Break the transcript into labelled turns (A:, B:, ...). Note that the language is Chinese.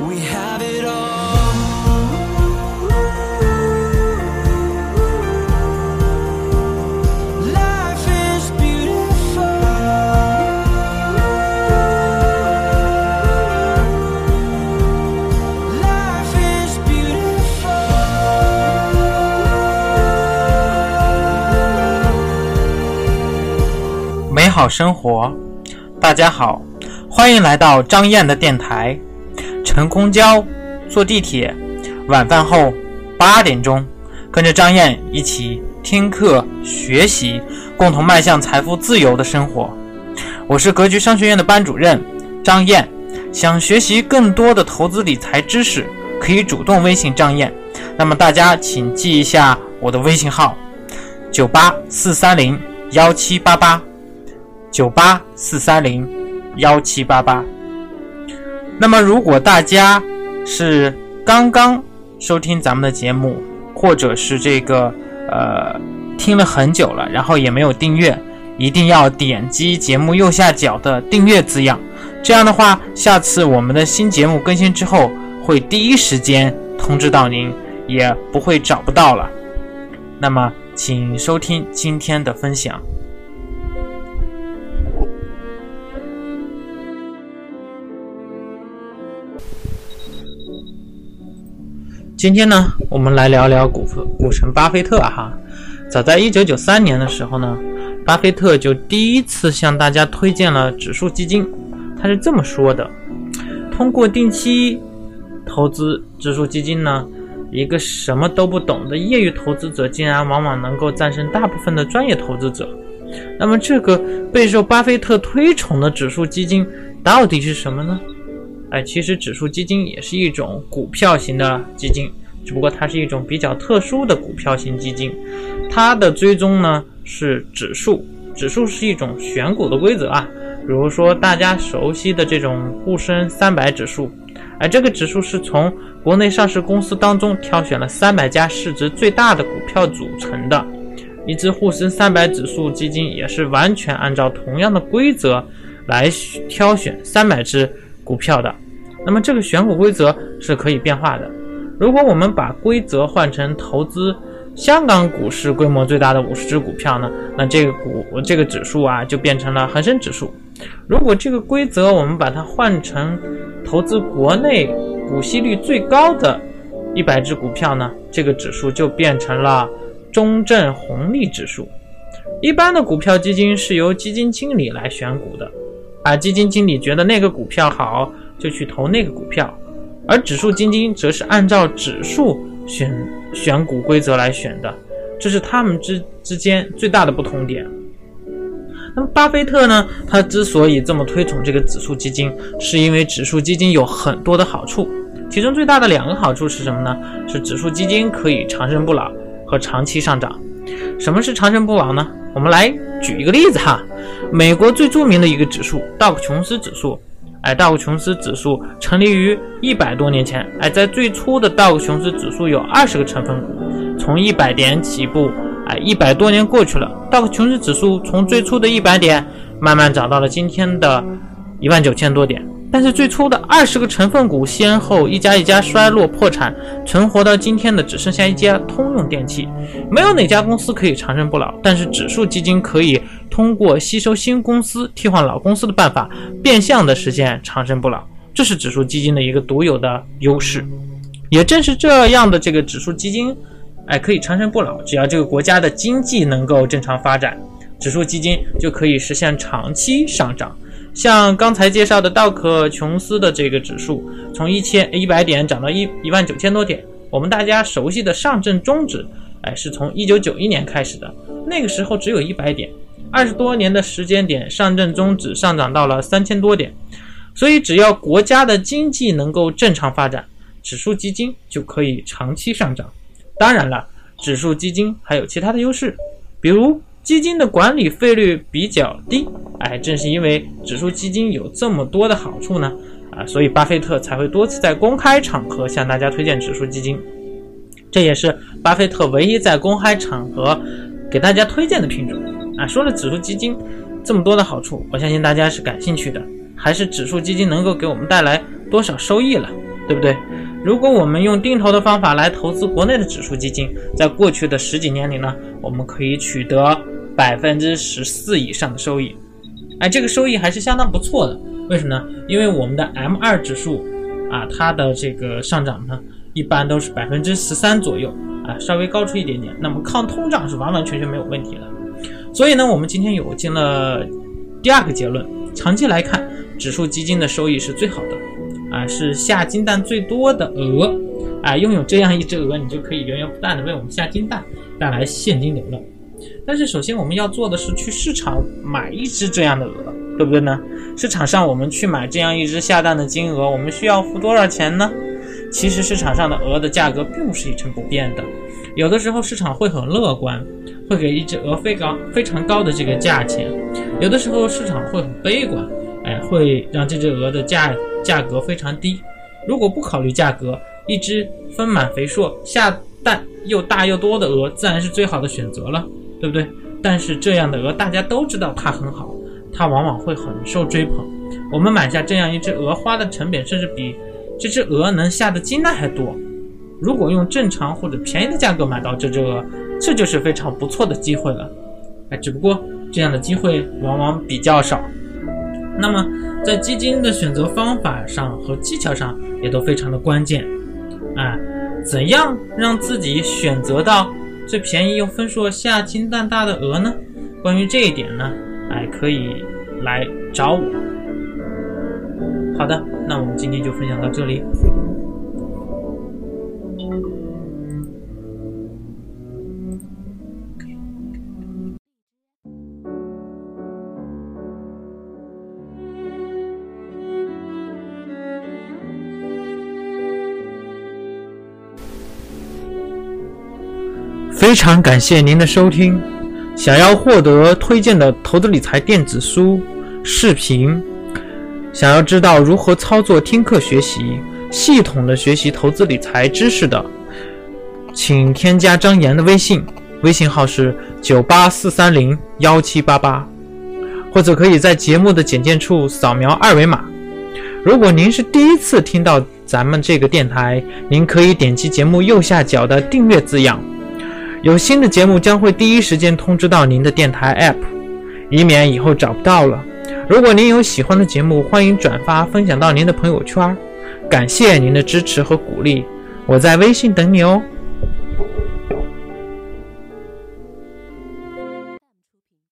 A: We have it all. Life is beautiful. Life is beautiful.
B: 美好生活，大家好，欢迎来到张燕的电台。乘公交、坐地铁，晚饭后八点钟，跟着张燕一起听课学习，共同迈向财富自由的生活。我是格局商学院的班主任张燕，想学习更多的投资理财知识，可以主动微信张燕。那么大家请记一下我的微信号：九八四三零幺七八八。九八四三零幺七八八。那么，如果大家是刚刚收听咱们的节目，或者是这个呃听了很久了，然后也没有订阅，一定要点击节目右下角的订阅字样。这样的话，下次我们的新节目更新之后，会第一时间通知到您，也不会找不到了。那么，请收听今天的分享。今天呢，我们来聊聊股股神巴菲特哈。早在一九九三年的时候呢，巴菲特就第一次向大家推荐了指数基金。他是这么说的：通过定期投资指数基金呢，一个什么都不懂的业余投资者，竟然往往能够战胜大部分的专业投资者。那么，这个备受巴菲特推崇的指数基金到底是什么呢？哎，其实指数基金也是一种股票型的基金，只不过它是一种比较特殊的股票型基金。它的追踪呢是指数，指数是一种选股的规则啊。比如说大家熟悉的这种沪深三百指数，哎，这个指数是从国内上市公司当中挑选了三百家市值最大的股票组成的。一只沪深三百指数基金也是完全按照同样的规则来挑选三百只股票的。那么这个选股规则是可以变化的。如果我们把规则换成投资香港股市规模最大的五十只股票呢，那这个股这个指数啊就变成了恒生指数。如果这个规则我们把它换成投资国内股息率最高的一百只股票呢，这个指数就变成了中证红利指数。一般的股票基金是由基金经理来选股的，啊，基金经理觉得那个股票好。就去投那个股票，而指数基金则是按照指数选选股规则来选的，这是他们之之间最大的不同点。那么巴菲特呢？他之所以这么推崇这个指数基金，是因为指数基金有很多的好处，其中最大的两个好处是什么呢？是指数基金可以长生不老和长期上涨。什么是长生不老呢？我们来举一个例子哈，美国最著名的一个指数道琼斯指数。哎，道琼斯指数成立于一百多年前。哎，在最初的道琼斯指数有二十个成分股，从一百点起步。哎，一百多年过去了，道琼斯指数从最初的一百点慢慢涨到了今天的一万九千多点。但是最初的二十个成分股先后一家一家衰落破产，存活到今天的只剩下一家通用电气。没有哪家公司可以长生不老，但是指数基金可以通过吸收新公司、替换老公司的办法，变相的实现长生不老。这是指数基金的一个独有的优势。也正是这样的这个指数基金，哎，可以长生不老。只要这个国家的经济能够正常发展，指数基金就可以实现长期上涨。像刚才介绍的道克琼斯的这个指数，从一千一百点涨到一一万九千多点。我们大家熟悉的上证综指，哎，是从一九九一年开始的，那个时候只有一百点，二十多年的时间点，上证综指上涨到了三千多点。所以，只要国家的经济能够正常发展，指数基金就可以长期上涨。当然了，指数基金还有其他的优势，比如。基金的管理费率比较低，哎，正是因为指数基金有这么多的好处呢，啊，所以巴菲特才会多次在公开场合向大家推荐指数基金。这也是巴菲特唯一在公开场合给大家推荐的品种。啊，说了指数基金这么多的好处，我相信大家是感兴趣的，还是指数基金能够给我们带来多少收益了？对不对？如果我们用定投的方法来投资国内的指数基金，在过去的十几年里呢，我们可以取得百分之十四以上的收益，哎，这个收益还是相当不错的。为什么呢？因为我们的 M 二指数啊，它的这个上涨呢，一般都是百分之十三左右啊，稍微高出一点点，那么抗通胀是完完全全没有问题的。所以呢，我们今天有进了第二个结论，长期来看，指数基金的收益是最好的。啊，是下金蛋最多的鹅，啊，拥有这样一只鹅，你就可以源源不断的为我们下金蛋，带来现金流了。但是首先我们要做的是去市场买一只这样的鹅，对不对呢？市场上我们去买这样一只下蛋的金鹅，我们需要付多少钱呢？其实市场上的鹅的价格并不是一成不变的，有的时候市场会很乐观，会给一只鹅非高非常高的这个价钱，有的时候市场会很悲观，哎，会让这只鹅的价。价格非常低，如果不考虑价格，一只丰满肥硕、下蛋又大又多的鹅，自然是最好的选择了，对不对？但是这样的鹅，大家都知道它很好，它往往会很受追捧。我们买下这样一只鹅，花的成本甚至比这只鹅能下的金蛋还多。如果用正常或者便宜的价格买到这只鹅，这就是非常不错的机会了。哎，只不过这样的机会往往比较少。那么，在基金的选择方法上和技巧上也都非常的关键，哎，怎样让自己选择到最便宜又分数下金蛋大的鹅呢？关于这一点呢，哎，可以来找我。好的，那我们今天就分享到这里。非常感谢您的收听。想要获得推荐的投资理财电子书、视频，想要知道如何操作听课学习，系统的学习投资理财知识的，请添加张岩的微信，微信号是九八四三零幺七八八，或者可以在节目的简介处扫描二维码。如果您是第一次听到咱们这个电台，您可以点击节目右下角的订阅字样。有新的节目将会第一时间通知到您的电台 App，以免以后找不到了。如果您有喜欢的节目，欢迎转发分享到您的朋友圈。感谢您的支持和鼓励，我在微信等你哦。